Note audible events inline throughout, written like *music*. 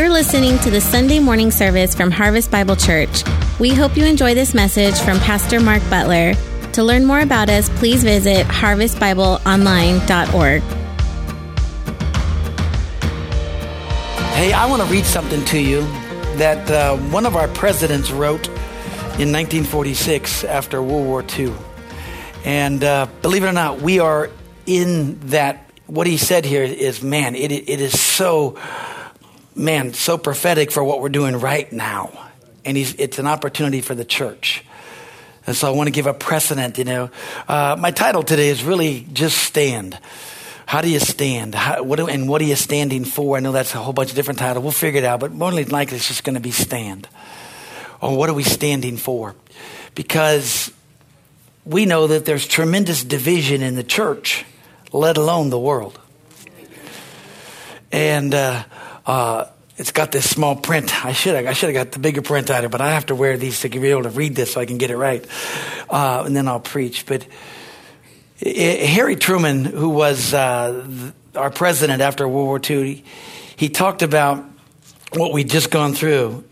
You're listening to the Sunday morning service from Harvest Bible Church. We hope you enjoy this message from Pastor Mark Butler. To learn more about us, please visit harvestbibleonline.org. Hey, I want to read something to you that uh, one of our presidents wrote in 1946 after World War II. And uh, believe it or not, we are in that. What he said here is, man, it, it is so, man, so prophetic for what we're doing right now. And it's an opportunity for the church. And so I want to give a precedent, you know. Uh, my title today is really just stand. How do you stand? How, what do, and what are you standing for? I know that's a whole bunch of different titles. We'll figure it out, but more than likely it's just going to be stand. Or what are we standing for? Because we know that there's tremendous division in the church, let alone the world. And uh, uh, it's got this small print. I should have, I should have got the bigger print out of it, but I have to wear these to be able to read this so I can get it right, uh, and then I'll preach. But it, Harry Truman, who was uh, our president after World War II, he, he talked about what we'd just gone through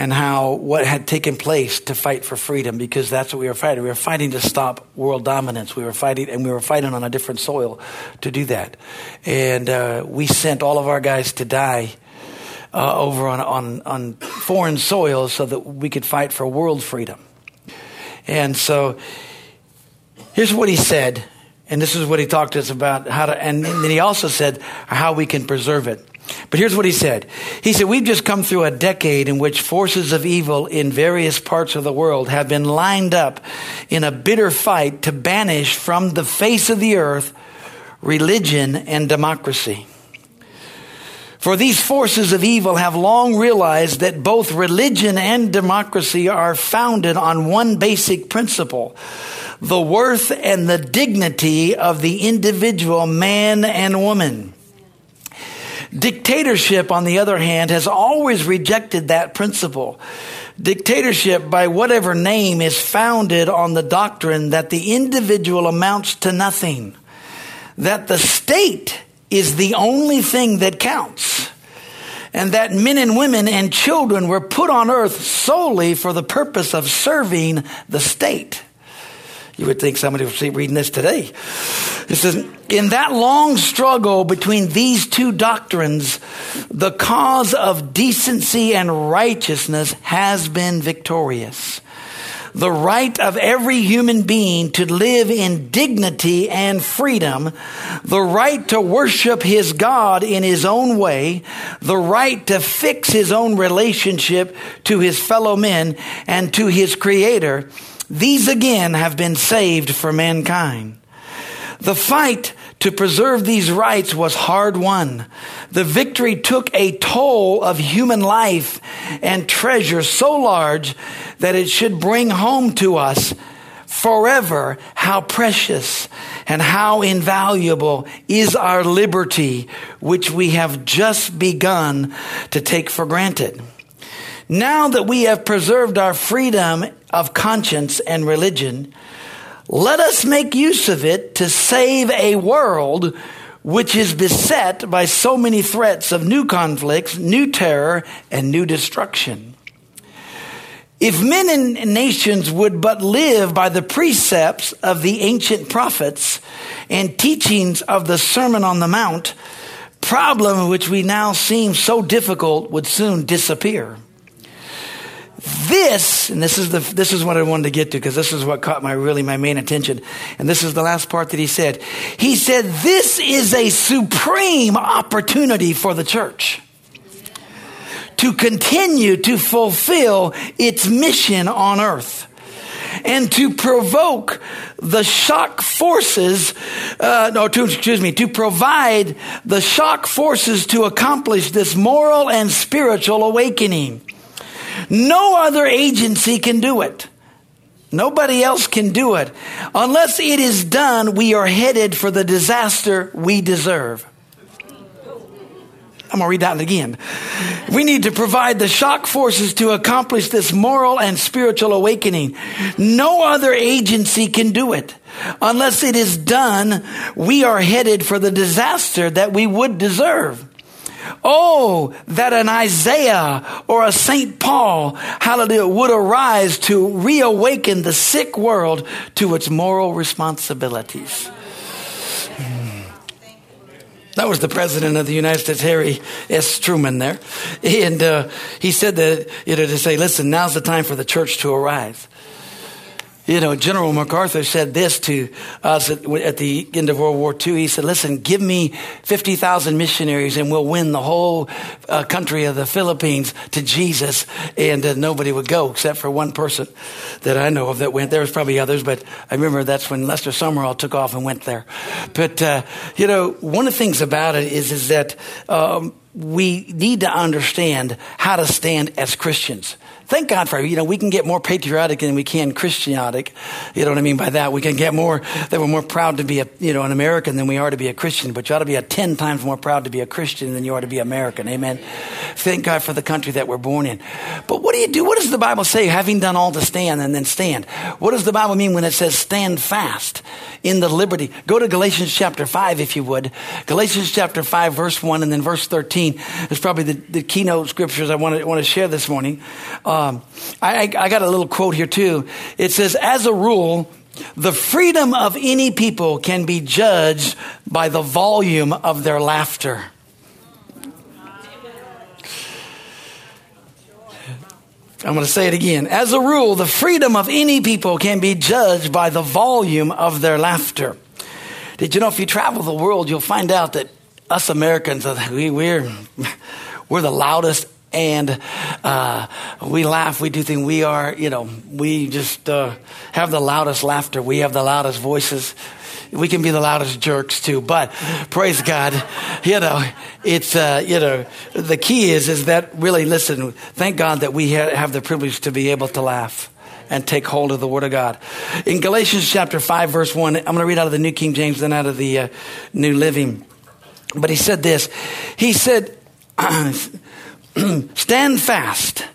and how what had taken place to fight for freedom because that's what we were fighting. We were fighting to stop world dominance. We were fighting, and we were fighting on a different soil to do that. And uh, we sent all of our guys to die uh, over on, on, on foreign soil so that we could fight for world freedom. And so here's what he said, and this is what he talked to us about how to, and then he also said how we can preserve it. But here's what he said. He said, We've just come through a decade in which forces of evil in various parts of the world have been lined up in a bitter fight to banish from the face of the earth religion and democracy. For these forces of evil have long realized that both religion and democracy are founded on one basic principle the worth and the dignity of the individual man and woman. Dictatorship, on the other hand, has always rejected that principle. Dictatorship, by whatever name, is founded on the doctrine that the individual amounts to nothing, that the state is the only thing that counts, and that men and women and children were put on earth solely for the purpose of serving the state. You would think somebody would be reading this today. It says, in that long struggle between these two doctrines, the cause of decency and righteousness has been victorious. The right of every human being to live in dignity and freedom, the right to worship his God in his own way, the right to fix his own relationship to his fellow men and to his creator, these again have been saved for mankind. The fight to preserve these rights was hard won. The victory took a toll of human life and treasure so large that it should bring home to us forever how precious and how invaluable is our liberty, which we have just begun to take for granted. Now that we have preserved our freedom of conscience and religion, let us make use of it to save a world which is beset by so many threats of new conflicts, new terror, and new destruction. If men and nations would but live by the precepts of the ancient prophets and teachings of the Sermon on the Mount, problem which we now seem so difficult would soon disappear. This, and this is the, this is what I wanted to get to because this is what caught my, really my main attention. And this is the last part that he said. He said, this is a supreme opportunity for the church to continue to fulfill its mission on earth and to provoke the shock forces, uh, no, to, excuse me, to provide the shock forces to accomplish this moral and spiritual awakening. No other agency can do it. Nobody else can do it. Unless it is done, we are headed for the disaster we deserve. I'm going to read that again. We need to provide the shock forces to accomplish this moral and spiritual awakening. No other agency can do it. Unless it is done, we are headed for the disaster that we would deserve. Oh, that an Isaiah or a St. Paul, hallelujah, would arise to reawaken the sick world to its moral responsibilities. Hmm. That was the president of the United States, Harry S. Truman, there. And uh, he said that, you know, to say, listen, now's the time for the church to arise. You know, General MacArthur said this to us at, at, the end of World War II. He said, listen, give me 50,000 missionaries and we'll win the whole uh, country of the Philippines to Jesus. And uh, nobody would go except for one person that I know of that went. There was probably others, but I remember that's when Lester Sumrall took off and went there. But, uh, you know, one of the things about it is, is that um, we need to understand how to stand as Christians thank God for, you know, we can get more patriotic than we can Christianic. You know what I mean by that? We can get more, that we're more proud to be a, you know, an American than we are to be a Christian, but you ought to be a 10 times more proud to be a Christian than you are to be American. Amen. Thank God for the country that we're born in. But what do you do? What does the Bible say? Having done all to stand and then stand. What does the Bible mean when it says stand fast in the liberty? Go to Galatians chapter 5 if you would. Galatians chapter 5 verse 1 and then verse 13 is probably the, the keynote scriptures I want to, want to share this morning. Uh, um, I, I got a little quote here too. It says, as a rule, the freedom of any people can be judged by the volume of their laughter. I'm going to say it again. As a rule, the freedom of any people can be judged by the volume of their laughter. Did you know if you travel the world, you'll find out that us Americans, we, we're, *laughs* we're the loudest and uh, we laugh. We do things. We are, you know, we just uh, have the loudest laughter. We have the loudest voices. We can be the loudest jerks too. But praise God, you know, it's uh, you know, the key is is that really listen. Thank God that we ha- have the privilege to be able to laugh and take hold of the Word of God. In Galatians chapter five, verse one, I'm going to read out of the New King James, then out of the uh, New Living. But he said this. He said. *clears throat* *clears throat* Stand fast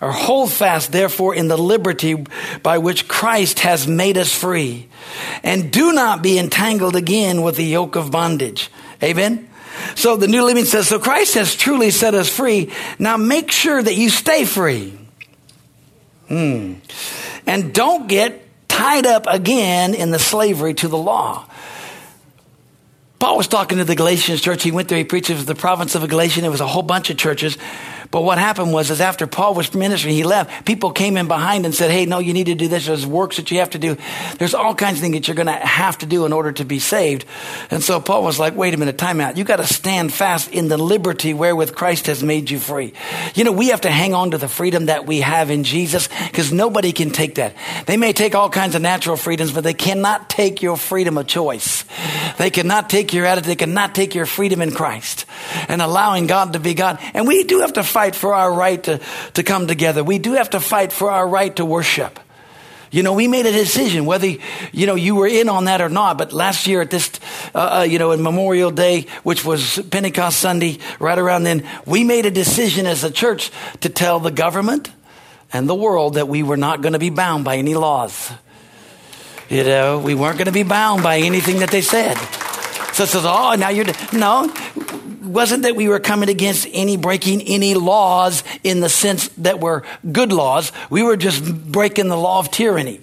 or hold fast, therefore, in the liberty by which Christ has made us free. And do not be entangled again with the yoke of bondage. Amen? So the New Living says, so Christ has truly set us free. Now make sure that you stay free. Hmm. And don't get tied up again in the slavery to the law. Paul was talking to the Galatians church. He went there, he preached. The province of Galatia. It was a whole bunch of churches. But what happened was, is after Paul was ministering, he left. People came in behind and said, "Hey, no, you need to do this. There's works that you have to do. There's all kinds of things that you're going to have to do in order to be saved." And so Paul was like, "Wait a minute, time out. You got to stand fast in the liberty wherewith Christ has made you free." You know, we have to hang on to the freedom that we have in Jesus because nobody can take that. They may take all kinds of natural freedoms, but they cannot take your freedom of choice. They cannot take your attitude. They cannot take your freedom in Christ and allowing God to be God. And we do have to fight fight for our right to, to come together. We do have to fight for our right to worship. You know, we made a decision whether, you know, you were in on that or not. But last year at this, uh, uh, you know, in Memorial Day, which was Pentecost Sunday, right around then, we made a decision as a church to tell the government and the world that we were not going to be bound by any laws. You know, we weren't going to be bound by anything that they said. So it says, oh, now you're, no, wasn't that we were coming against any breaking any laws in the sense that were good laws. We were just breaking the law of tyranny.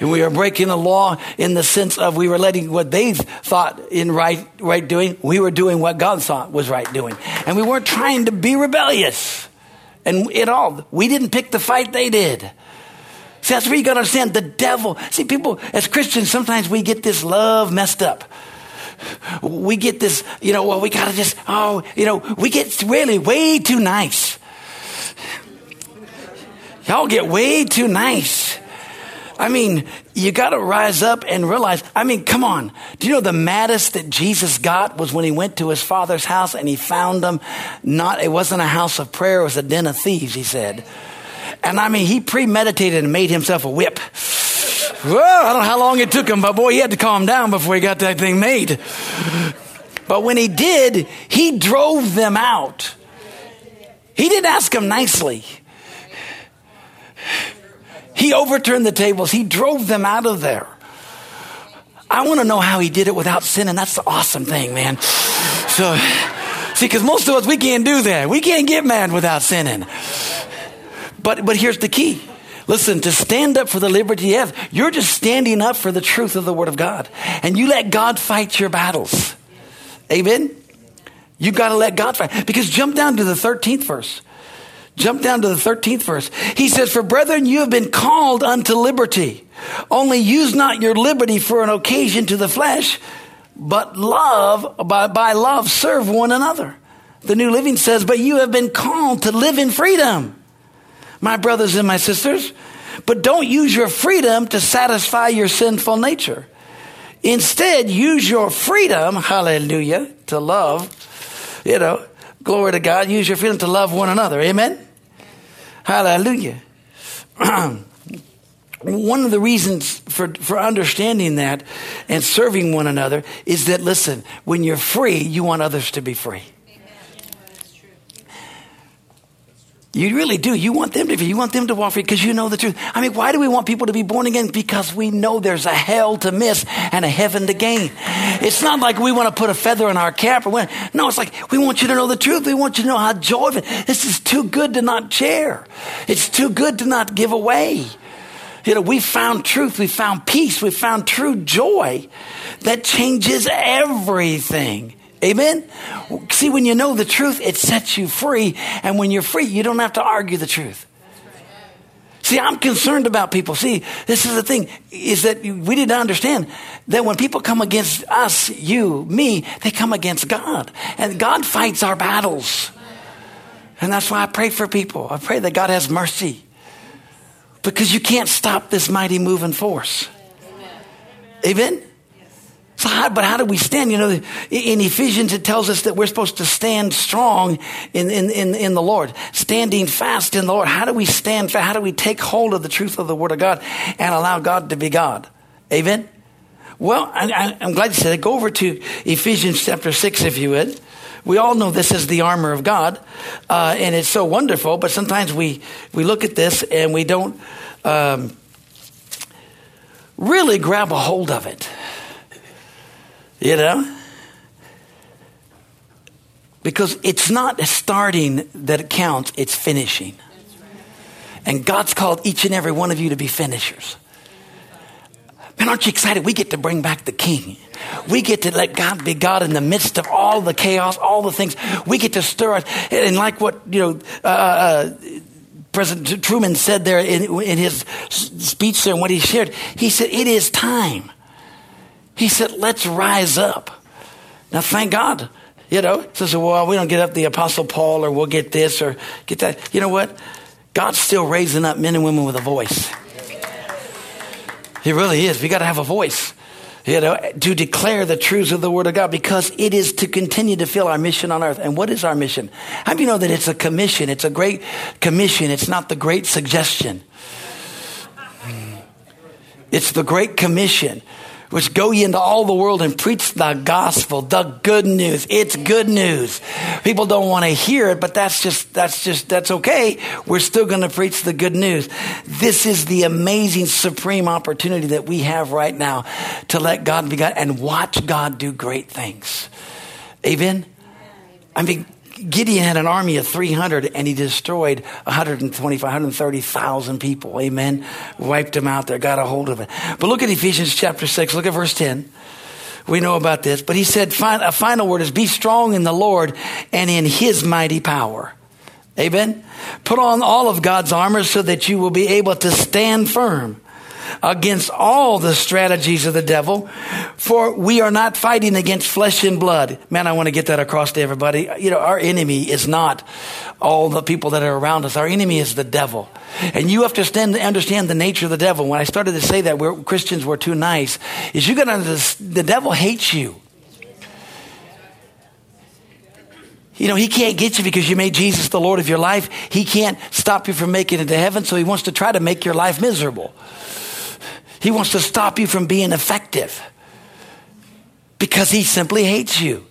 And we were breaking the law in the sense of we were letting what they thought in right, right doing, we were doing what God thought was right doing. And we weren't trying to be rebellious. And it all, we didn't pick the fight, they did. See, that's where you gotta understand the devil. See, people, as Christians, sometimes we get this love messed up we get this, you know, well, we got to just, oh, you know, we get really way too nice. Y'all get way too nice. I mean, you got to rise up and realize. I mean, come on. Do you know the maddest that Jesus got was when he went to his father's house and he found them not, it wasn't a house of prayer, it was a den of thieves, he said. And I mean, he premeditated and made himself a whip. Well, I don't know how long it took him, but boy, he had to calm down before he got that thing made. But when he did, he drove them out. He didn't ask them nicely. He overturned the tables. He drove them out of there. I want to know how he did it without sinning. That's the awesome thing, man. So, See, because most of us, we can't do that. We can't get mad without sinning. But, but here's the key. Listen, to stand up for the liberty you have, you're just standing up for the truth of the Word of God. And you let God fight your battles. Amen? You've got to let God fight. Because jump down to the 13th verse. Jump down to the 13th verse. He says, For brethren, you have been called unto liberty. Only use not your liberty for an occasion to the flesh, but love, by, by love, serve one another. The New Living says, But you have been called to live in freedom, my brothers and my sisters. But don't use your freedom to satisfy your sinful nature. Instead, use your freedom, hallelujah, to love, you know, glory to God. Use your freedom to love one another. Amen? Hallelujah. *clears throat* one of the reasons for, for understanding that and serving one another is that, listen, when you're free, you want others to be free. You really do. You want them to. You want them to walk free because you know the truth. I mean, why do we want people to be born again? Because we know there's a hell to miss and a heaven to gain. It's not like we want to put a feather in our cap or when. No, it's like we want you to know the truth. We want you to know how joyful. This is too good to not share. It's too good to not give away. You know, we found truth, we found peace, we found true joy that changes everything. Amen? See, when you know the truth, it sets you free. And when you're free, you don't have to argue the truth. See, I'm concerned about people. See, this is the thing, is that we didn't understand that when people come against us, you, me, they come against God. And God fights our battles. And that's why I pray for people. I pray that God has mercy because you can't stop this mighty moving force. Amen? So how, but how do we stand? You know, in Ephesians, it tells us that we're supposed to stand strong in, in, in, in, the Lord, standing fast in the Lord. How do we stand? How do we take hold of the truth of the Word of God and allow God to be God? Amen? Well, I, am glad you said it. Go over to Ephesians chapter 6, if you would. We all know this is the armor of God, uh, and it's so wonderful, but sometimes we, we look at this and we don't um, really grab a hold of it. You know? Because it's not starting that counts, it's finishing. And God's called each and every one of you to be finishers. Man, aren't you excited? We get to bring back the king. We get to let God be God in the midst of all the chaos, all the things. We get to stir it. And like what, you know, uh, uh, President Truman said there in, in his speech there and what he shared, he said, it is time. He said, let's rise up. Now, thank God. You know, says, well, we don't get up the Apostle Paul or we'll get this or get that. You know what? God's still raising up men and women with a voice. He really is. We got to have a voice, you know, to declare the truths of the Word of God because it is to continue to fill our mission on earth. And what is our mission? How do you know that it's a commission? It's a great commission. It's not the great suggestion. It's the great commission which go ye into all the world and preach the gospel, the good news. It's good news. People don't want to hear it, but that's just, that's just, that's okay. We're still going to preach the good news. This is the amazing, supreme opportunity that we have right now to let God be God and watch God do great things. Amen? I mean, Gideon had an army of 300 and he destroyed 125, 130,000 people. Amen. Wiped them out there, got a hold of it. But look at Ephesians chapter 6. Look at verse 10. We know about this. But he said, a final word is be strong in the Lord and in his mighty power. Amen. Put on all of God's armor so that you will be able to stand firm against all the strategies of the devil, for we are not fighting against flesh and blood. Man, I want to get that across to everybody. You know, our enemy is not all the people that are around us. Our enemy is the devil. And you have to stand, understand the nature of the devil. When I started to say that we're, Christians were too nice, is you got to the devil hates you. You know, he can't get you because you made Jesus the Lord of your life. He can't stop you from making it to heaven, so he wants to try to make your life miserable. He wants to stop you from being effective because he simply hates you.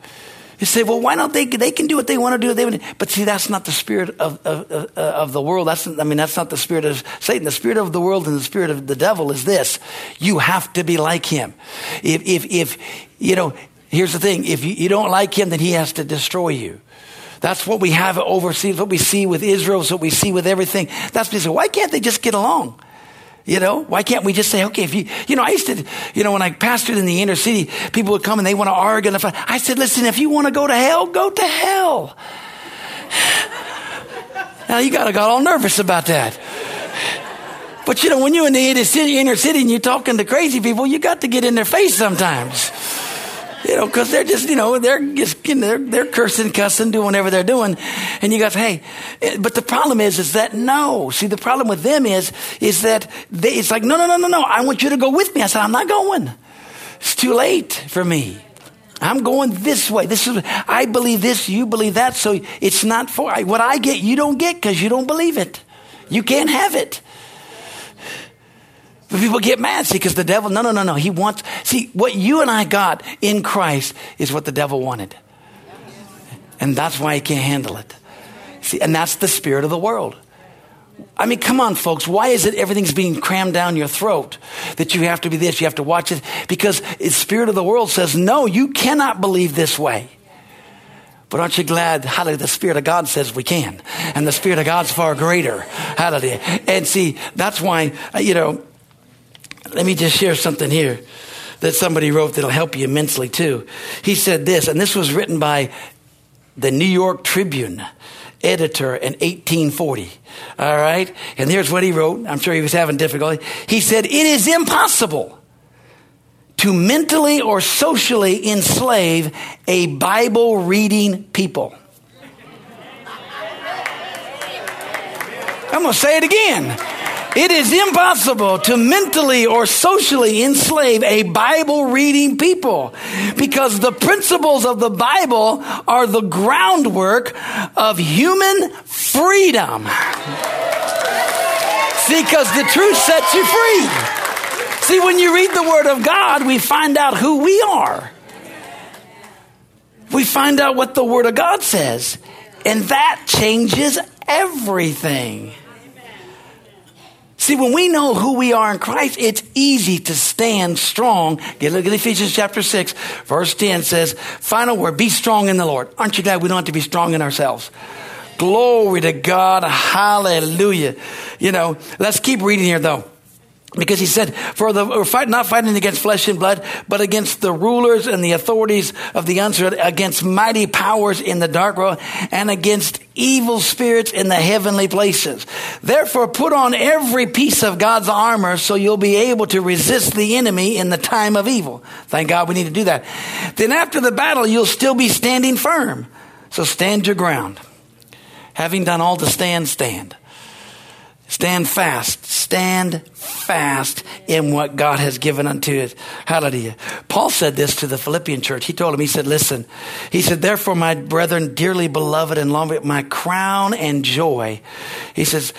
You say, well, why don't they? They can do what they want to do. They but see, that's not the spirit of, of, of, uh, of the world. That's, I mean, that's not the spirit of Satan. The spirit of the world and the spirit of the devil is this. You have to be like him. If, if, if you know, Here's the thing if you, you don't like him, then he has to destroy you. That's what we have overseas, what we see with Israel, what we see with everything. That's what why can't they just get along? You know, why can't we just say, okay, if you, you know, I used to, you know, when I pastored in the inner city, people would come and they want to argue. And I said, listen, if you want to go to hell, go to hell. *laughs* now you got to got all nervous about that. But you know, when you're in the inner city, inner city and you're talking to crazy people, you got to get in their face sometimes. You know, because they're just, you know, they're just, you know, they're, they're cursing, cussing, doing whatever they're doing. And you go, hey, eh, but the problem is, is that no. See, the problem with them is, is that they, it's like, no, no, no, no, no. I want you to go with me. I said, I'm not going. It's too late for me. I'm going this way. This is, I believe this, you believe that. So it's not for, what I get, you don't get because you don't believe it. You can't have it. But people get mad, see, because the devil, no, no, no, no. He wants, see, what you and I got in Christ is what the devil wanted. And that's why he can't handle it. See, and that's the spirit of the world. I mean, come on, folks. Why is it everything's being crammed down your throat? That you have to be this, you have to watch it? Because the spirit of the world says, no, you cannot believe this way. But aren't you glad, hallelujah, the Spirit of God says we can. And the Spirit of God's far greater. Hallelujah. And see, that's why, uh, you know, let me just share something here that somebody wrote that'll help you immensely too. He said this, and this was written by the New York Tribune editor in 1840. All right? And here's what he wrote. I'm sure he was having difficulty. He said, It is impossible to mentally or socially enslave a Bible reading people. I'm going to say it again. It is impossible to mentally or socially enslave a Bible reading people because the principles of the Bible are the groundwork of human freedom. See, because the truth sets you free. See, when you read the Word of God, we find out who we are. We find out what the Word of God says, and that changes everything. See, when we know who we are in Christ, it's easy to stand strong. Get look at Ephesians chapter 6, verse 10 says, final word, be strong in the Lord. Aren't you glad we don't have to be strong in ourselves? Glory to God. Hallelujah. You know, let's keep reading here though. Because he said, for the, we're fight, not fighting against flesh and blood, but against the rulers and the authorities of the uncertain, against mighty powers in the dark world, and against evil spirits in the heavenly places. Therefore, put on every piece of God's armor so you'll be able to resist the enemy in the time of evil. Thank God we need to do that. Then after the battle, you'll still be standing firm. So stand your ground. Having done all to stand, stand. Stand fast. Stand fast in what God has given unto us. Hallelujah. Paul said this to the Philippian church. He told him, he said, listen, he said, therefore, my brethren, dearly beloved and loved, my crown and joy. He says,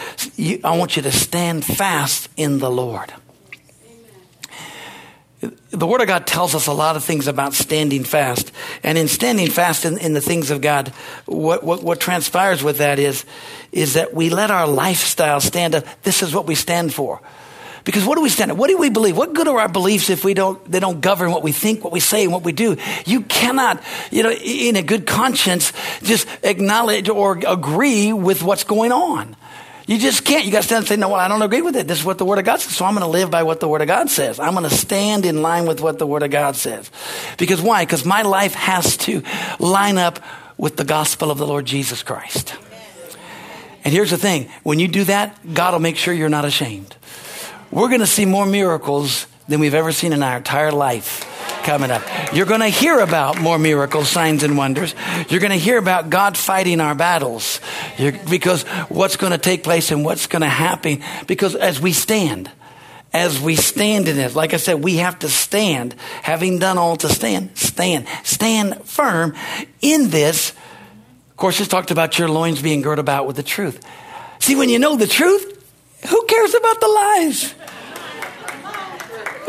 I want you to stand fast in the Lord the Word of God tells us a lot of things about standing fast. And in standing fast in, in the things of God, what, what, what, transpires with that is, is that we let our lifestyle stand up. This is what we stand for. Because what do we stand up? What do we believe? What good are our beliefs if we don't, they don't govern what we think, what we say, and what we do? You cannot, you know, in a good conscience, just acknowledge or agree with what's going on. You just can't. You got to stand and say, no, well, I don't agree with it. This is what the Word of God says. So I'm going to live by what the Word of God says. I'm going to stand in line with what the Word of God says. Because why? Because my life has to line up with the gospel of the Lord Jesus Christ. And here's the thing when you do that, God will make sure you're not ashamed. We're going to see more miracles than we've ever seen in our entire life coming up. You're going to hear about more miracles, signs, and wonders. You're going to hear about God fighting our battles You're, because what's going to take place and what's going to happen. Because as we stand, as we stand in it, like I said, we have to stand, having done all to stand, stand, stand firm in this. Of course, it's talked about your loins being girt about with the truth. See, when you know the truth, who cares about the lies?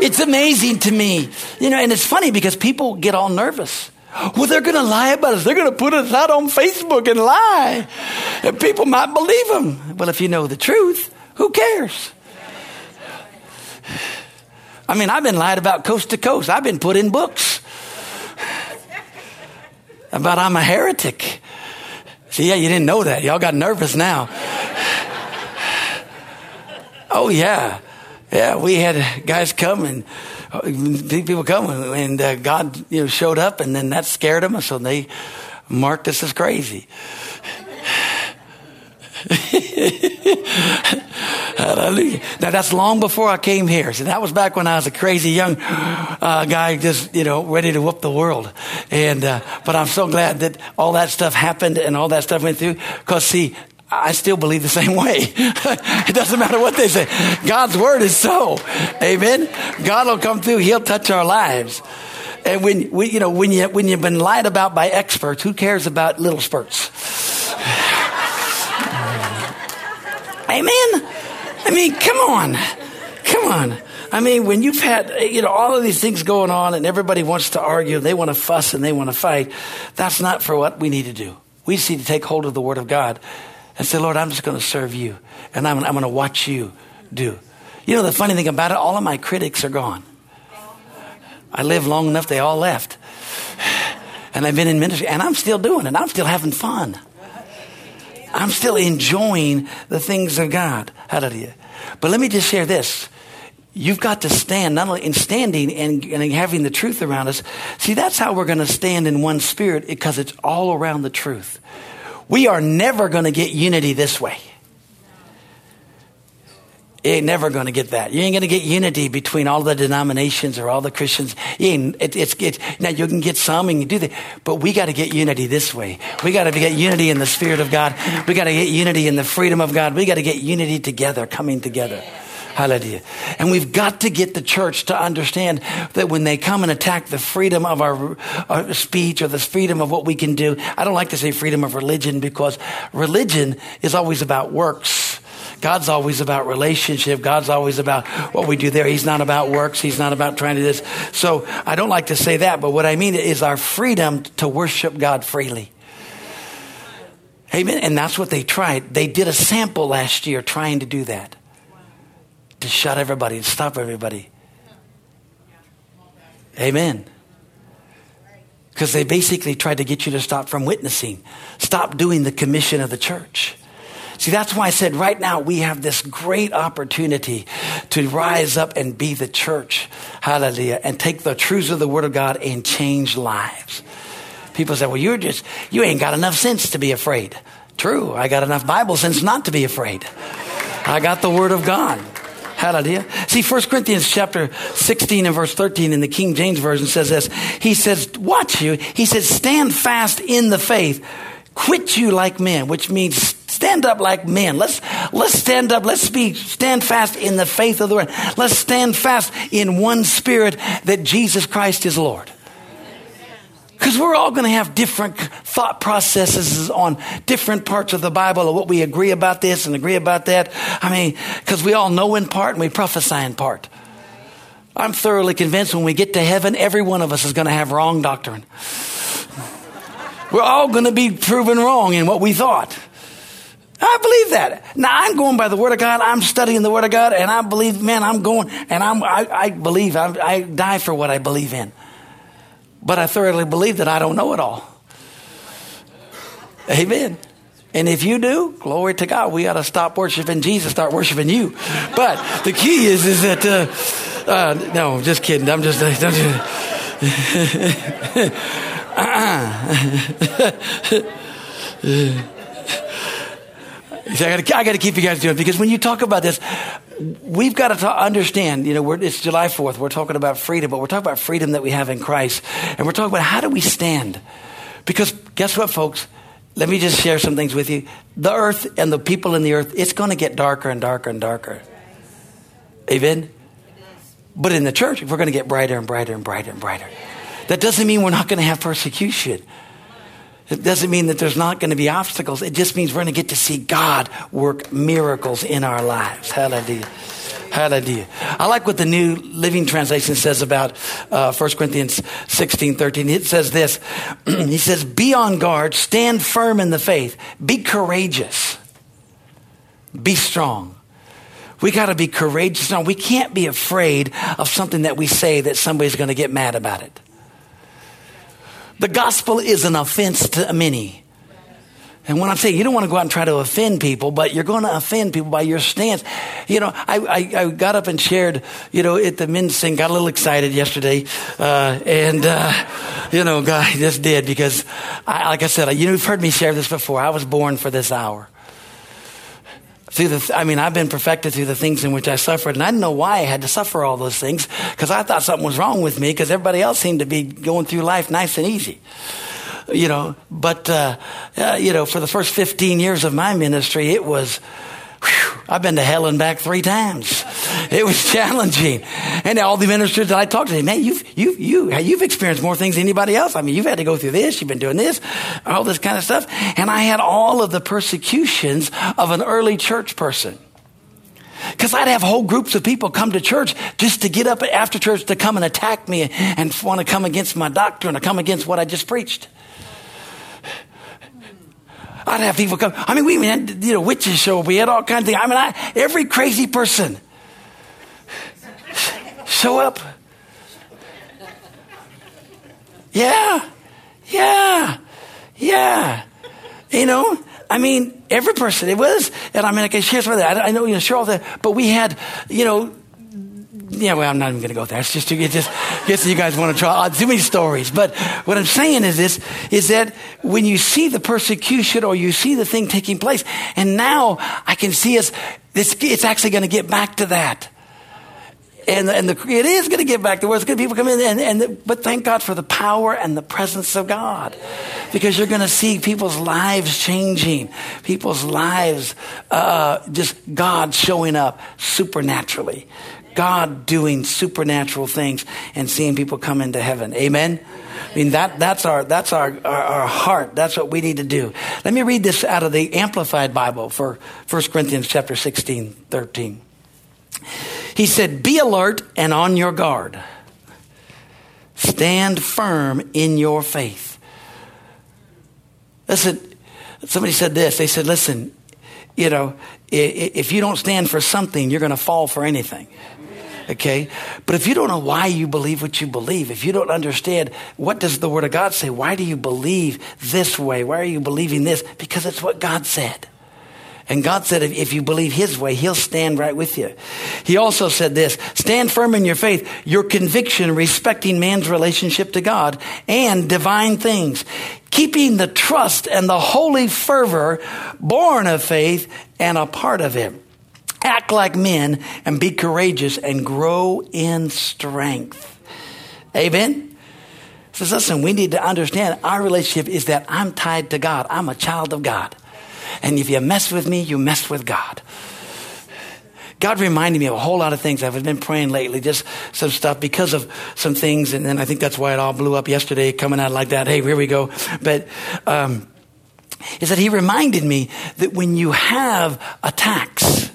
It's amazing to me. You know, and it's funny because people get all nervous. Well, they're going to lie about us. They're going to put us out on Facebook and lie. And people might believe them. Well, if you know the truth, who cares? I mean, I've been lied about coast to coast. I've been put in books. about I'm a heretic. See, yeah, you didn't know that. Y'all got nervous now. oh, yeah. Yeah, we had guys come and people come and uh, God you know, showed up and then that scared them. So they marked us as crazy. *laughs* Hallelujah. Now that's long before I came here. So that was back when I was a crazy young uh, guy, just you know, ready to whoop the world. And uh, but I'm so glad that all that stuff happened and all that stuff went through. Because see, I still believe the same *laughs* way. it doesn't matter what they say. God's word is so. Amen. God will come through. He'll touch our lives. And when we, you know, when you when you've been lied about by experts, who cares about little spurts? Amen. I mean, come on. Come on. I mean, when you've had, you know, all of these things going on and everybody wants to argue, they want to fuss and they want to fight, that's not for what we need to do. We just need to take hold of the Word of God and say, Lord, I'm just going to serve you and I'm, I'm going to watch you do. You know, the funny thing about it, all of my critics are gone. I lived long enough, they all left. And I've been in ministry and I'm still doing it. I'm still having fun. I'm still enjoying the things of God. Hallelujah. But let me just share this. You've got to stand, not only in standing and, and having the truth around us. See, that's how we're going to stand in one spirit because it's all around the truth. We are never going to get unity this way. You ain't never going to get that. You ain't going to get unity between all the denominations or all the Christians. You it, it's, it's, now you can get some and you do that, but we got to get unity this way. We got to get unity in the Spirit of God. We got to get unity in the freedom of God. We got to get unity together, coming together. Hallelujah. And we've got to get the church to understand that when they come and attack the freedom of our, our, speech or the freedom of what we can do, I don't like to say freedom of religion because religion is always about works. God's always about relationship. God's always about what we do there. He's not about works. He's not about trying to do this. So I don't like to say that, but what I mean is our freedom to worship God freely. Amen. And that's what they tried. They did a sample last year trying to do that. To shut everybody and stop everybody. Amen. Because they basically tried to get you to stop from witnessing, stop doing the commission of the church. See, that's why I said right now we have this great opportunity to rise up and be the church. Hallelujah. And take the truths of the Word of God and change lives. People say, well, you're just, you ain't got enough sense to be afraid. True. I got enough Bible sense not to be afraid. I got the Word of God. Hallelujah. See, 1 Corinthians chapter 16 and verse 13 in the King James Version says this. He says, watch you. He says, stand fast in the faith. Quit you like men, which means Stand up like men. Let's, let's stand up. Let's be, stand fast in the faith of the Lord. Let's stand fast in one spirit that Jesus Christ is Lord. Because we're all going to have different thought processes on different parts of the Bible or what we agree about this and agree about that. I mean, because we all know in part and we prophesy in part. I'm thoroughly convinced when we get to heaven, every one of us is going to have wrong doctrine. We're all going to be proven wrong in what we thought. I believe that. Now I'm going by the Word of God. I'm studying the Word of God, and I believe, man, I'm going, and I'm, I, I believe, I, I die for what I believe in. But I thoroughly believe that I don't know it all. Amen. And if you do, glory to God, we got to stop worshiping Jesus, start worshiping you. But the key is, is that, uh, uh, no, just kidding. I'm just, I'm just *laughs* uh-uh. To, I got to keep you guys doing because when you talk about this, we've got to ta- understand. You know, it's July Fourth. We're talking about freedom, but we're talking about freedom that we have in Christ, and we're talking about how do we stand? Because guess what, folks? Let me just share some things with you. The earth and the people in the earth, it's going to get darker and darker and darker. Amen. But in the church, we're going to get brighter and brighter and brighter and brighter. That doesn't mean we're not going to have persecution. It doesn't mean that there's not going to be obstacles. It just means we're going to get to see God work miracles in our lives. Hallelujah. Hallelujah. I like what the New Living Translation says about uh, 1 Corinthians 16, 13. It says this. *clears throat* he says, Be on guard, stand firm in the faith, be courageous, be strong. We got to be courageous. No, we can't be afraid of something that we say that somebody's going to get mad about it. The gospel is an offense to many. And when I'm saying you don't want to go out and try to offend people, but you're going to offend people by your stance. You know, I, I, I got up and shared, you know, at the men's thing, got a little excited yesterday. Uh, and, uh, you know, God, just did because, I, like I said, you know, you've heard me share this before. I was born for this hour. Through the, I mean, I've been perfected through the things in which I suffered, and I didn't know why I had to suffer all those things because I thought something was wrong with me because everybody else seemed to be going through life nice and easy. You know, but, uh, uh, you know, for the first 15 years of my ministry, it was, whew, I've been to hell and back three times. It was *laughs* challenging. And all the ministers that I talked to, man, you've, you, you, you've experienced more things than anybody else. I mean, you've had to go through this, you've been doing this, all this kind of stuff. And I had all of the persecutions of an early church person. Because I'd have whole groups of people come to church just to get up after church to come and attack me and want to come against my doctrine or come against what I just preached. I'd have people come. I mean, we had, you know, witches show up. We had all kinds of things. I mean, I, every crazy person show up. Yeah, yeah, yeah. You know, I mean, every person. It was, and I mean, I can share some of that. I, I know, you know, share all that. But we had, you know, yeah, well, I'm not even going to go there. It's just, it just you guys want to try too many stories. But what I'm saying is this, is that when you see the persecution or you see the thing taking place, and now I can see us, it's, it's actually going to get back to that. And, and the, it is going to get back to where it's going to people come in and, and the, but thank God for the power and the presence of God because you're going to see people's lives changing, people's lives, uh, just God showing up supernaturally. God doing supernatural things and seeing people come into heaven. Amen? I mean, that, that's, our, that's our, our, our, heart. That's what we need to do. Let me read this out of the Amplified Bible for 1 Corinthians chapter 16, 13. He said, Be alert and on your guard. Stand firm in your faith. Listen, somebody said this. They said, Listen, you know, if you don't stand for something, you're going to fall for anything. Okay? But if you don't know why you believe what you believe, if you don't understand what does the Word of God say, why do you believe this way? Why are you believing this? Because it's what God said. And God said, if you believe His way, He'll stand right with you. He also said this stand firm in your faith, your conviction respecting man's relationship to God and divine things, keeping the trust and the holy fervor born of faith and a part of it. act like men and be courageous and grow in strength. Amen? Says, listen, we need to understand our relationship is that I'm tied to God. I'm a child of God. And if you mess with me, you mess with God. God reminded me of a whole lot of things. I've been praying lately, just some stuff because of some things. And then I think that's why it all blew up yesterday, coming out like that. Hey, here we go. But, um, is that he reminded me that when you have attacks,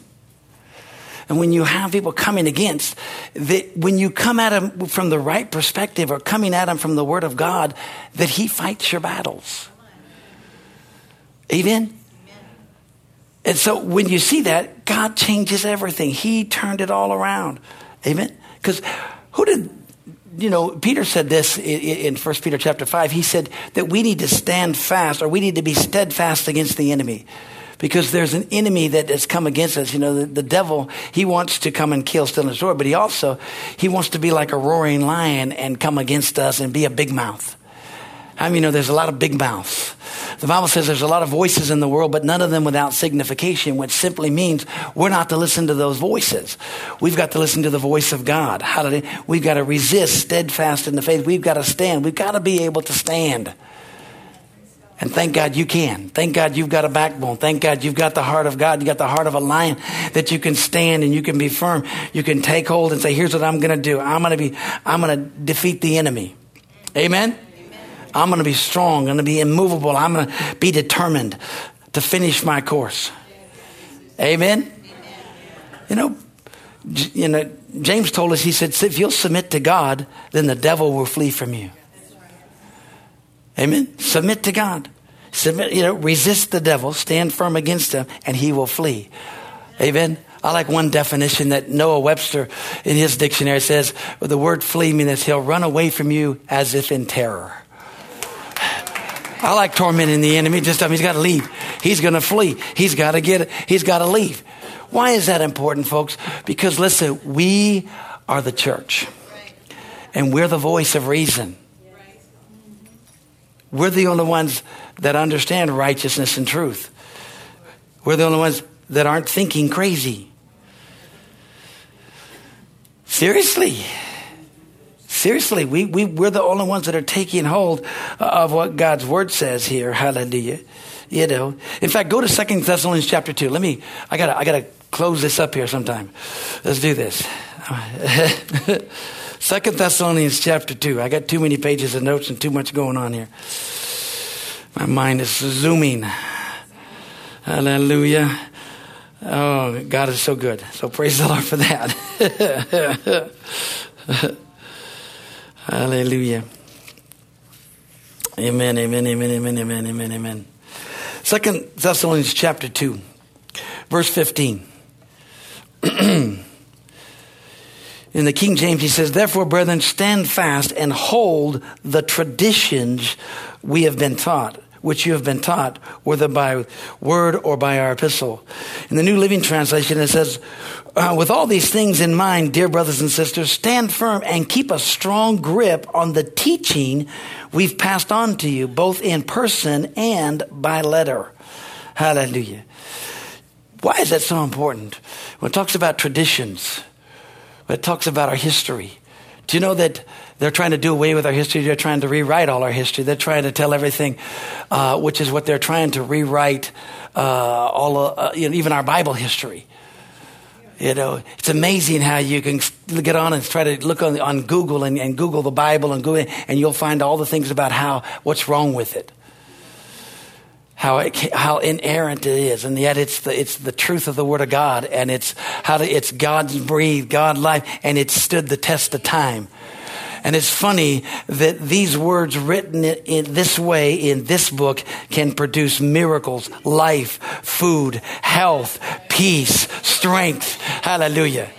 and when you have people coming against, that when you come at them from the right perspective or coming at them from the Word of God, that He fights your battles. Amen? And so when you see that, God changes everything. He turned it all around. Amen? Because who did, you know, Peter said this in, 1 Peter chapter 5. He said that we need to stand fast or we need to be steadfast against the enemy because there's an enemy that has come against us. You know, the, the devil, he wants to come and kill, steal, and destroy, but he also, he wants to be like a roaring lion and come against us and be a big mouth. I mean, you know, there's a lot of big mouths. The Bible says there's a lot of voices in the world, but none of them without signification, which simply means we're not to listen to those voices. We've got to listen to the voice of God. Hallelujah. We've got to resist steadfast in the faith. We've got to stand. We've got to be able to stand. And thank God you can. Thank God you've got a backbone. Thank God you've got the heart of God. You got the heart of a lion that you can stand and you can be firm. You can take hold and say, here's what I'm going to do. I'm going to be, I'm going to defeat the enemy. Amen. I'm going to be strong. I'm going to be immovable. I'm going to be determined to finish my course. Amen. You know, you know, James told us, he said, if you'll submit to God, then the devil will flee from you. Amen. Submit to God. Submit, you know, resist the devil, stand firm against him, and he will flee. Amen. I like one definition that Noah Webster in his dictionary says the word flee means he'll run away from you as if in terror. I like tormenting the enemy. Just tell him he's got to leave. He's going to flee. He's got to get. He's got to leave. Why is that important, folks? Because listen, we are the church, and we're the voice of reason. We're the only ones that understand righteousness and truth. We're the only ones that aren't thinking crazy. Seriously. Seriously, we, we, we're the only ones that are taking hold of what God's word says here. Hallelujah. You know, in fact, go to Second Thessalonians chapter 2. Let me, I gotta, I gotta close this up here sometime. Let's do this. *laughs* Second Thessalonians chapter 2. I got too many pages of notes and too much going on here. My mind is zooming. Hallelujah. Oh, God is so good. So praise the Lord for that. *laughs* Hallelujah. Amen, amen, amen, amen, amen, amen, amen. Second Thessalonians chapter 2, verse 15. *clears throat* In the King James, he says, Therefore, brethren, stand fast and hold the traditions we have been taught, which you have been taught, whether by word or by our epistle. In the New Living Translation, it says, uh, With all these things in mind, dear brothers and sisters, stand firm and keep a strong grip on the teaching we've passed on to you, both in person and by letter. Hallelujah. Why is that so important? When it talks about traditions, when it talks about our history. Do you know that they're trying to do away with our history? They're trying to rewrite all our history. They're trying to tell everything, uh, which is what they're trying to rewrite uh, all, uh, you know, even our Bible history. You know, it's amazing how you can get on and try to look on, on Google and, and Google the Bible and Google, and you'll find all the things about how what's wrong with it how it, how inerrant it is, and yet it's the it's the truth of the Word of God, and it's how to, it's God's breathed, God life, and it stood the test of time. And it's funny that these words written in this way in this book can produce miracles, life, food, health, peace, strength. Hallelujah.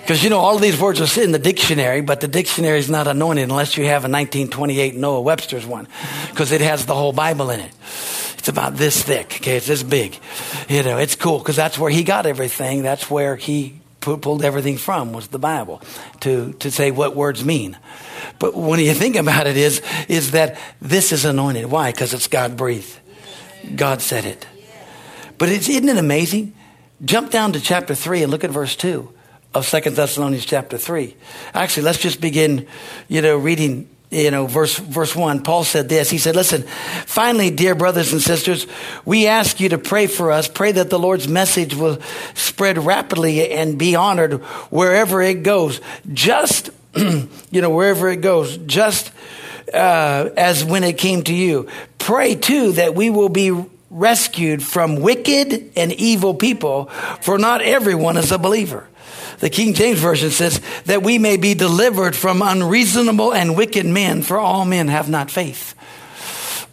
Because you know, all these words are in the dictionary, but the dictionary is not anointed unless you have a 1928 Noah Webster's one, because it has the whole Bible in it. It's about this thick, okay? It's this big. You know, it's cool because that's where he got everything. That's where he pulled everything from was the Bible to, to say what words mean. But when you think about it is, is that this is anointed. Why? Because it's God breathed. God said it. But isn't it amazing? Jump down to chapter 3 and look at verse 2 of Second Thessalonians chapter 3. Actually, let's just begin, you know, reading you know, verse, verse one, Paul said this. He said, listen, finally, dear brothers and sisters, we ask you to pray for us. Pray that the Lord's message will spread rapidly and be honored wherever it goes. Just, *clears throat* you know, wherever it goes, just uh, as when it came to you. Pray too that we will be rescued from wicked and evil people, for not everyone is a believer. The King James Version says that we may be delivered from unreasonable and wicked men, for all men have not faith.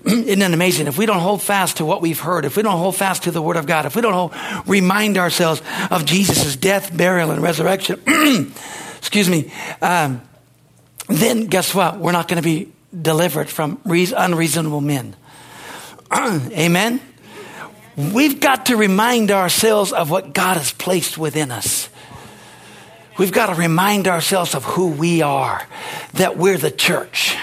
*clears throat* Isn't it amazing? If we don't hold fast to what we've heard, if we don't hold fast to the Word of God, if we don't hold, remind ourselves of Jesus' death, burial, and resurrection, *clears throat* excuse me, um, then guess what? We're not going to be delivered from unreasonable men. *clears throat* Amen? We've got to remind ourselves of what God has placed within us. We've got to remind ourselves of who we are, that we're the church.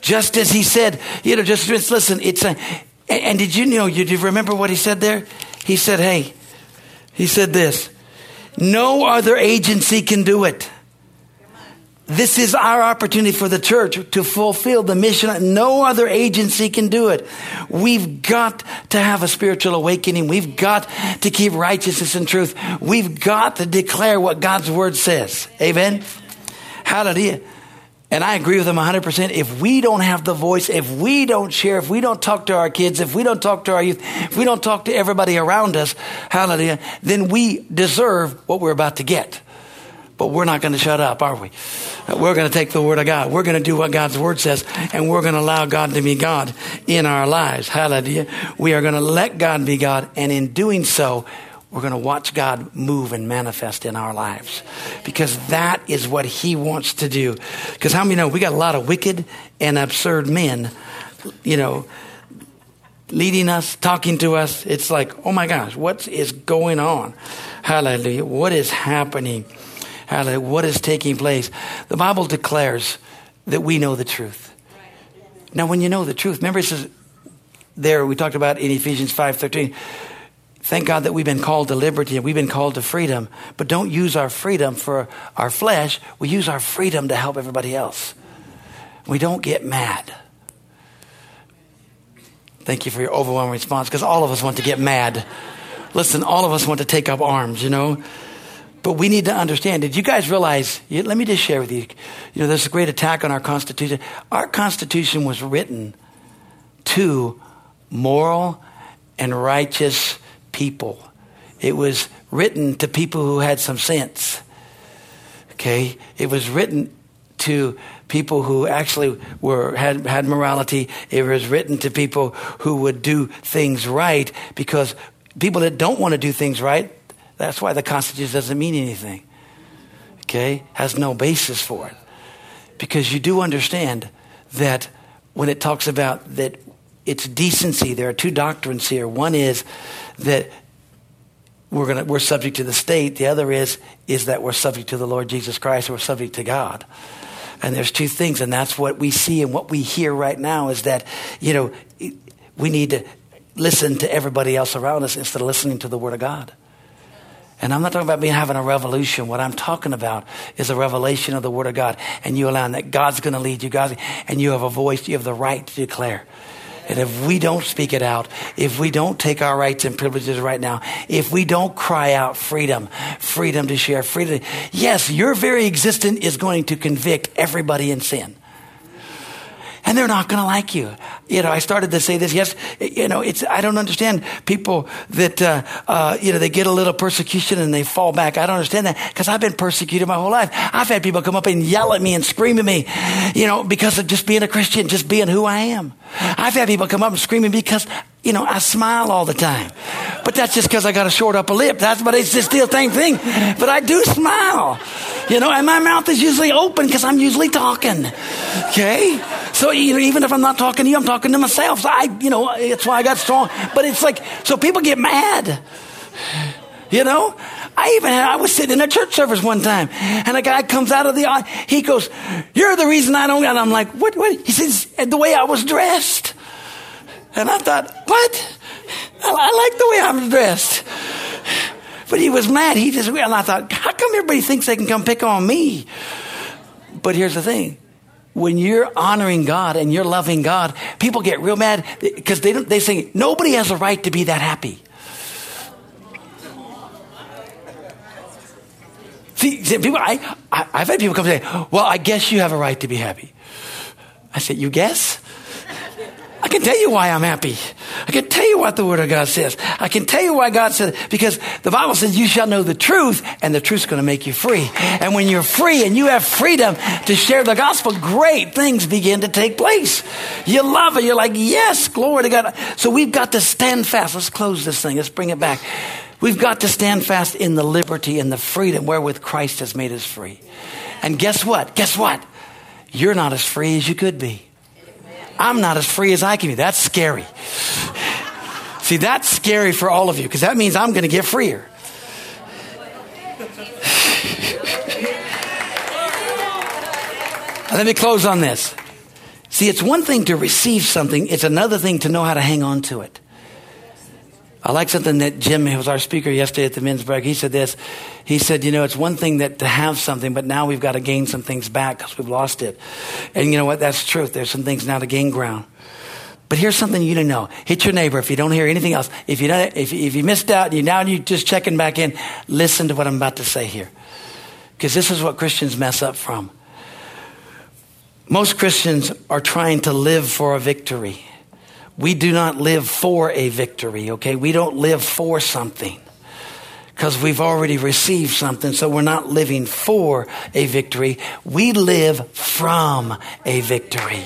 Just as he said, you know, just, listen, it's a, and did you know, you, did you remember what he said there? He said, hey, he said this, no other agency can do it. This is our opportunity for the church to fulfill the mission. No other agency can do it. We've got to have a spiritual awakening. We've got to keep righteousness and truth. We've got to declare what God's word says. Amen. Hallelujah. And I agree with him 100%. If we don't have the voice, if we don't share, if we don't talk to our kids, if we don't talk to our youth, if we don't talk to everybody around us, hallelujah, then we deserve what we're about to get. But we're not going to shut up, are we? We're going to take the word of God. We're going to do what God's word says, and we're going to allow God to be God in our lives. Hallelujah. We are going to let God be God, and in doing so, we're going to watch God move and manifest in our lives because that is what He wants to do. Because how many know we got a lot of wicked and absurd men you know, leading us, talking to us. It's like, oh my gosh, what is going on? Hallelujah. What is happening? Hallelujah. What is taking place? The Bible declares that we know the truth. Now, when you know the truth, remember it says there, we talked about in Ephesians 5.13, thank God that we've been called to liberty and we've been called to freedom, but don't use our freedom for our flesh. We use our freedom to help everybody else. We don't get mad. Thank you for your overwhelming response because all of us want to get mad. Listen, all of us want to take up arms, you know. But we need to understand. Did you guys realize? Let me just share with you. You know, there's a great attack on our Constitution. Our Constitution was written to moral and righteous people. It was written to people who had some sense. Okay? It was written to people who actually were had, had morality. It was written to people who would do things right because people that don't want to do things right, that's why the Constitution doesn't mean anything. Okay? Has no basis for it. Because you do understand that when it talks about that it's decency, there are two doctrines here. One is that we're, gonna, we're subject to the state. The other is, is that we're subject to the Lord Jesus Christ. We're subject to God. And there's two things, and that's what we see and what we hear right now is that, you know, we need to listen to everybody else around us instead of listening to the Word of God. And I'm not talking about being having a revolution. What I'm talking about is a revelation of the Word of God. And you allow that God's going to lead you, God, and you have a voice, you have the right to declare. And if we don't speak it out, if we don't take our rights and privileges right now, if we don't cry out freedom, freedom to share, freedom, yes, your very existence is going to convict everybody in sin and they're not going to like you. You know, I started to say this. Yes, you know, it's I don't understand people that uh, uh, you know they get a little persecution and they fall back. I don't understand that because I've been persecuted my whole life. I've had people come up and yell at me and scream at me, you know, because of just being a Christian, just being who I am. I've had people come up and scream at me because you know I smile all the time, but that's just because I got a short upper lip. That's but it's just still the same thing. But I do smile, you know, and my mouth is usually open because I'm usually talking. Okay, so you know, even if I'm not talking to you, I'm talking to myself. So I, you know, it's why I got strong. But it's like, so people get mad. You know, I even had, I was sitting in a church service one time, and a guy comes out of the uh, he goes, "You're the reason I don't." And I'm like, "What? What?" He says, "The way I was dressed." And I thought, "What? I, I like the way I'm dressed." But he was mad. He just, and I thought, "How come everybody thinks they can come pick on me?" But here's the thing: when you're honoring God and you're loving God, people get real mad because they they say nobody has a right to be that happy. See, people, I, I, I've had people come say, "Well, I guess you have a right to be happy." I said, "You guess?" I can tell you why I'm happy. I can tell you what the Word of God says. I can tell you why God said. Because the Bible says you shall know the truth, and the truth's going to make you free. And when you're free and you have freedom to share the gospel, great things begin to take place. You love it. You're like, yes, glory to God. So we've got to stand fast. Let's close this thing. Let's bring it back. We've got to stand fast in the liberty and the freedom wherewith Christ has made us free. And guess what? Guess what? You're not as free as you could be. I'm not as free as I can be. That's scary. See, that's scary for all of you because that means I'm going to get freer. Let me close on this. See, it's one thing to receive something, it's another thing to know how to hang on to it. I like something that Jim, who was our speaker yesterday at the men's break, he said this. He said, you know, it's one thing that to have something, but now we've got to gain some things back because we've lost it. And you know what? That's truth. There's some things now to gain ground. But here's something you to know. Hit your neighbor if you don't hear anything else. If you, don't, if, if you missed out, you now you're just checking back in, listen to what I'm about to say here. Because this is what Christians mess up from. Most Christians are trying to live for a victory. We do not live for a victory, okay? We don't live for something because we've already received something, so we're not living for a victory. We live from a victory.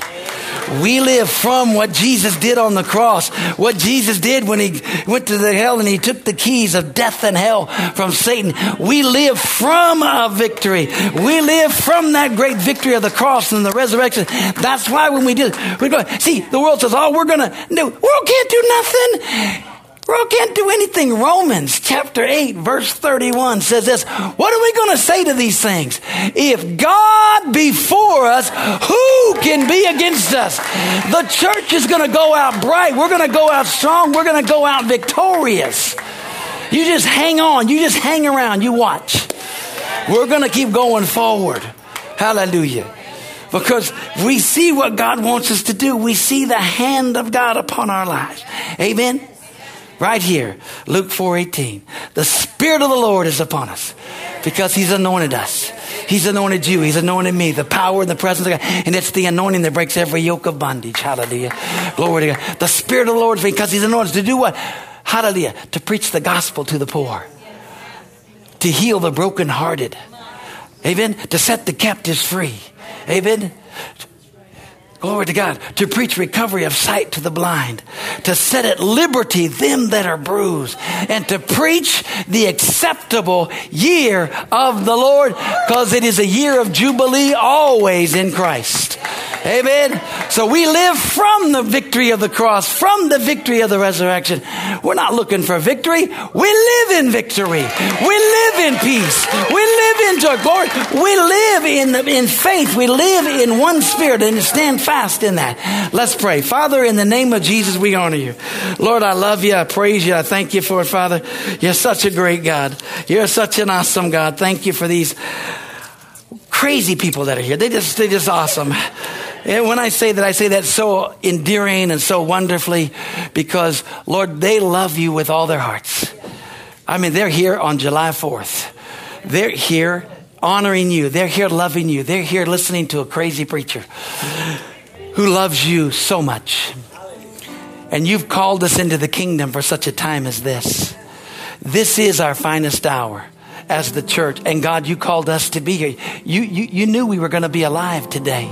We live from what Jesus did on the cross, what Jesus did when he went to the hell and he took the keys of death and hell from Satan. We live from a victory. We live from that great victory of the cross and the resurrection. That's why when we do, we go, see, the world says, oh, we're going to do, world can't do nothing. World can't do anything. Romans chapter 8, verse 31 says this What are we going to say to these things? If God be for us, who can be against us? The church is going to go out bright. We're going to go out strong. We're going to go out victorious. You just hang on. You just hang around. You watch. We're going to keep going forward. Hallelujah because we see what God wants us to do. We see the hand of God upon our lives. Amen. Right here, Luke 4:18. The spirit of the Lord is upon us because he's anointed us. He's anointed you. He's anointed me. The power and the presence of God. And it's the anointing that breaks every yoke of bondage. Hallelujah. Glory to God. The Spirit of the Lord is because He's anointed to do what? Hallelujah. To preach the gospel to the poor. To heal the brokenhearted. Amen. To set the captives free. Amen. Glory to God. To preach recovery of sight to the blind. To set at liberty them that are bruised. And to preach the acceptable year of the Lord because it is a year of jubilee always in Christ. Amen. So we live from the victory of the cross, from the victory of the resurrection. We're not looking for victory. We live in victory. We live in peace. We live in joy. Glory. We live in, in faith. We live in one spirit and stand fast in that. Let's pray. Father, in the name of Jesus, we honor you. Lord, I love you. I praise you. I thank you for it, Father. You're such a great God. You're such an awesome God. Thank you for these crazy people that are here. They just, they're just awesome. And when I say that, I say that so endearing and so wonderfully because, Lord, they love you with all their hearts. I mean, they're here on July 4th. They're here honoring you. They're here loving you. They're here listening to a crazy preacher who loves you so much. And you've called us into the kingdom for such a time as this. This is our finest hour as the church. And God, you called us to be here. You, you, you knew we were going to be alive today.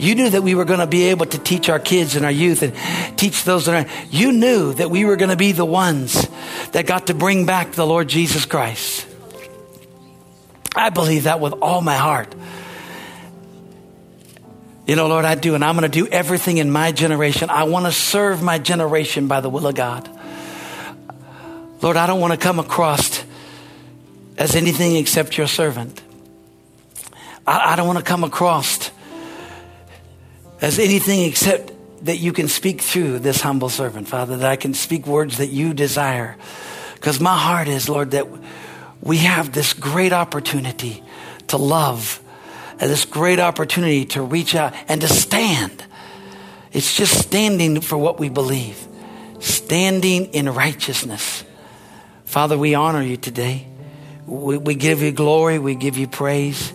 You knew that we were going to be able to teach our kids and our youth and teach those that are. You knew that we were going to be the ones that got to bring back the Lord Jesus Christ. I believe that with all my heart. You know, Lord, I do, and I'm going to do everything in my generation. I want to serve my generation by the will of God. Lord, I don't want to come across as anything except your servant. I, I don't want to come across as anything except that you can speak through this humble servant, Father, that I can speak words that you desire. Because my heart is, Lord, that we have this great opportunity to love, and this great opportunity to reach out and to stand. It's just standing for what we believe, standing in righteousness. Father, we honor you today. We, we give you glory, we give you praise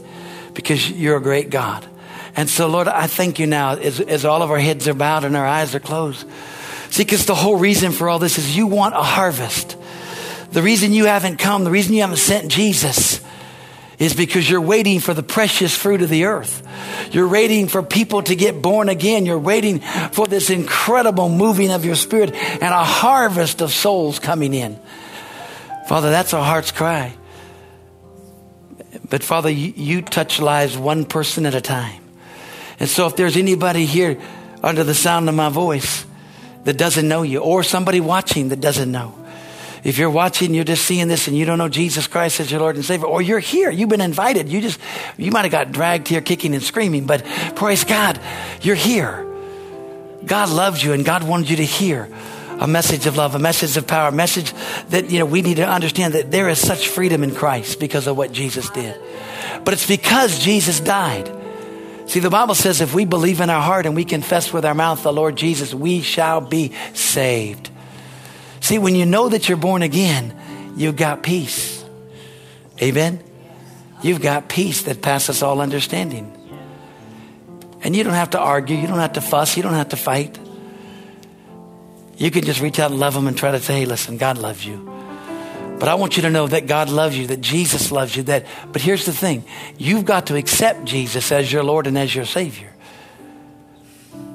because you're a great God. And so, Lord, I thank you now as, as all of our heads are bowed and our eyes are closed. See, because the whole reason for all this is you want a harvest. The reason you haven't come, the reason you haven't sent Jesus is because you're waiting for the precious fruit of the earth. You're waiting for people to get born again. You're waiting for this incredible moving of your spirit and a harvest of souls coming in. Father, that's our heart's cry. But Father, you, you touch lives one person at a time. And so if there's anybody here under the sound of my voice that doesn't know you, or somebody watching that doesn't know, if you're watching, you're just seeing this and you don't know Jesus Christ as your Lord and Savior, or you're here, you've been invited, you just, you might have got dragged here kicking and screaming, but praise God, you're here. God loves you and God wanted you to hear a message of love, a message of power, a message that, you know, we need to understand that there is such freedom in Christ because of what Jesus did. But it's because Jesus died. See, the Bible says if we believe in our heart and we confess with our mouth the Lord Jesus, we shall be saved. See, when you know that you're born again, you've got peace. Amen? You've got peace that passes all understanding. And you don't have to argue, you don't have to fuss, you don't have to fight. You can just reach out and love them and try to say, hey, listen, God loves you. But I want you to know that God loves you, that Jesus loves you, that, but here's the thing. You've got to accept Jesus as your Lord and as your Savior.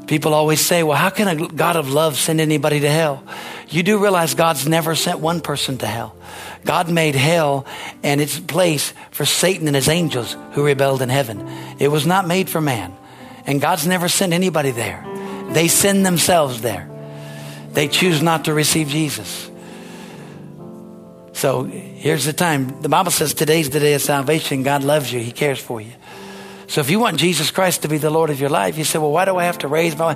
People always say, well, how can a God of love send anybody to hell? You do realize God's never sent one person to hell. God made hell and its place for Satan and his angels who rebelled in heaven. It was not made for man. And God's never sent anybody there. They send themselves there. They choose not to receive Jesus. So here's the time. The Bible says today's the day of salvation. God loves you. He cares for you. So if you want Jesus Christ to be the Lord of your life, you say, well, why do I have to raise my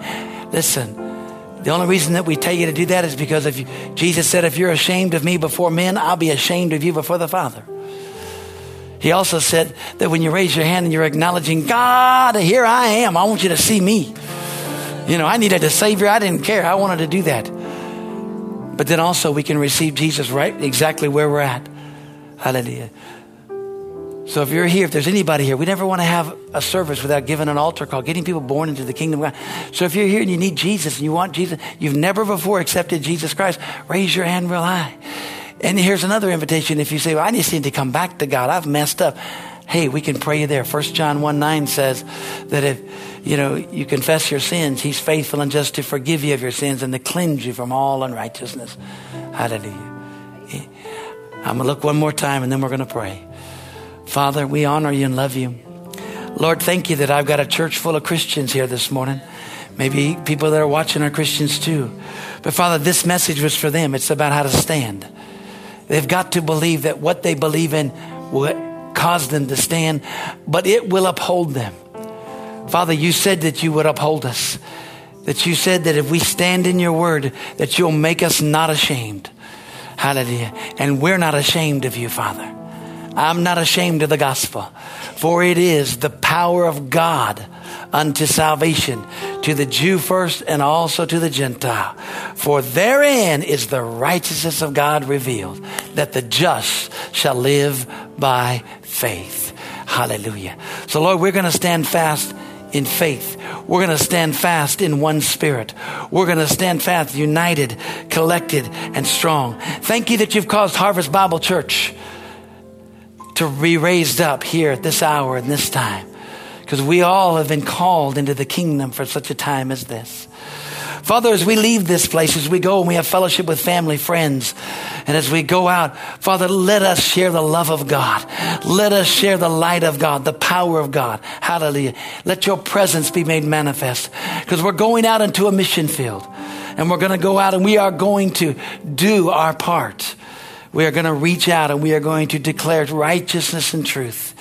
Listen, the only reason that we tell you to do that is because if you, Jesus said, if you're ashamed of me before men, I'll be ashamed of you before the Father. He also said that when you raise your hand and you're acknowledging, God, here I am. I want you to see me. You know, I needed a Savior. I didn't care. I wanted to do that. But then also we can receive Jesus right exactly where we're at. Hallelujah. So if you're here, if there's anybody here, we never want to have a service without giving an altar call, getting people born into the kingdom of God. So if you're here and you need Jesus and you want Jesus, you've never before accepted Jesus Christ, raise your hand real high. And here's another invitation. If you say, well, I just need to come back to God. I've messed up. Hey, we can pray you there. First John 1 9 says that if, you know, you confess your sins, he's faithful and just to forgive you of your sins and to cleanse you from all unrighteousness. Hallelujah. I'm going to look one more time and then we're going to pray. Father, we honor you and love you. Lord, thank you that I've got a church full of Christians here this morning. Maybe people that are watching are Christians too. But Father, this message was for them. It's about how to stand. They've got to believe that what they believe in will cause them to stand, but it will uphold them. Father, you said that you would uphold us. That you said that if we stand in your word, that you'll make us not ashamed. Hallelujah. And we're not ashamed of you, Father. I'm not ashamed of the gospel, for it is the power of God unto salvation to the Jew first and also to the Gentile. For therein is the righteousness of God revealed, that the just shall live by faith. Hallelujah. So, Lord, we're going to stand fast in faith. We're going to stand fast in one spirit. We're going to stand fast, united, collected, and strong. Thank you that you've caused Harvest Bible Church to be raised up here at this hour and this time. Because we all have been called into the kingdom for such a time as this. Father, as we leave this place, as we go and we have fellowship with family, friends, and as we go out, Father, let us share the love of God. Let us share the light of God, the power of God. Hallelujah. Let your presence be made manifest. Because we're going out into a mission field. And we're going to go out and we are going to do our part. We are going to reach out and we are going to declare righteousness and truth.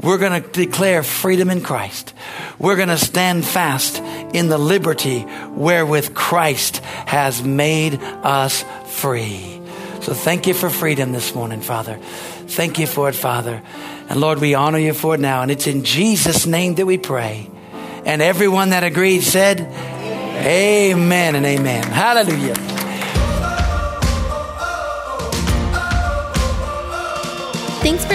We're going to declare freedom in Christ. We're going to stand fast in the liberty wherewith Christ has made us free. So thank you for freedom this morning, Father. Thank you for it, Father. And Lord, we honor you for it now. And it's in Jesus' name that we pray. And everyone that agreed said, Amen and amen. Hallelujah.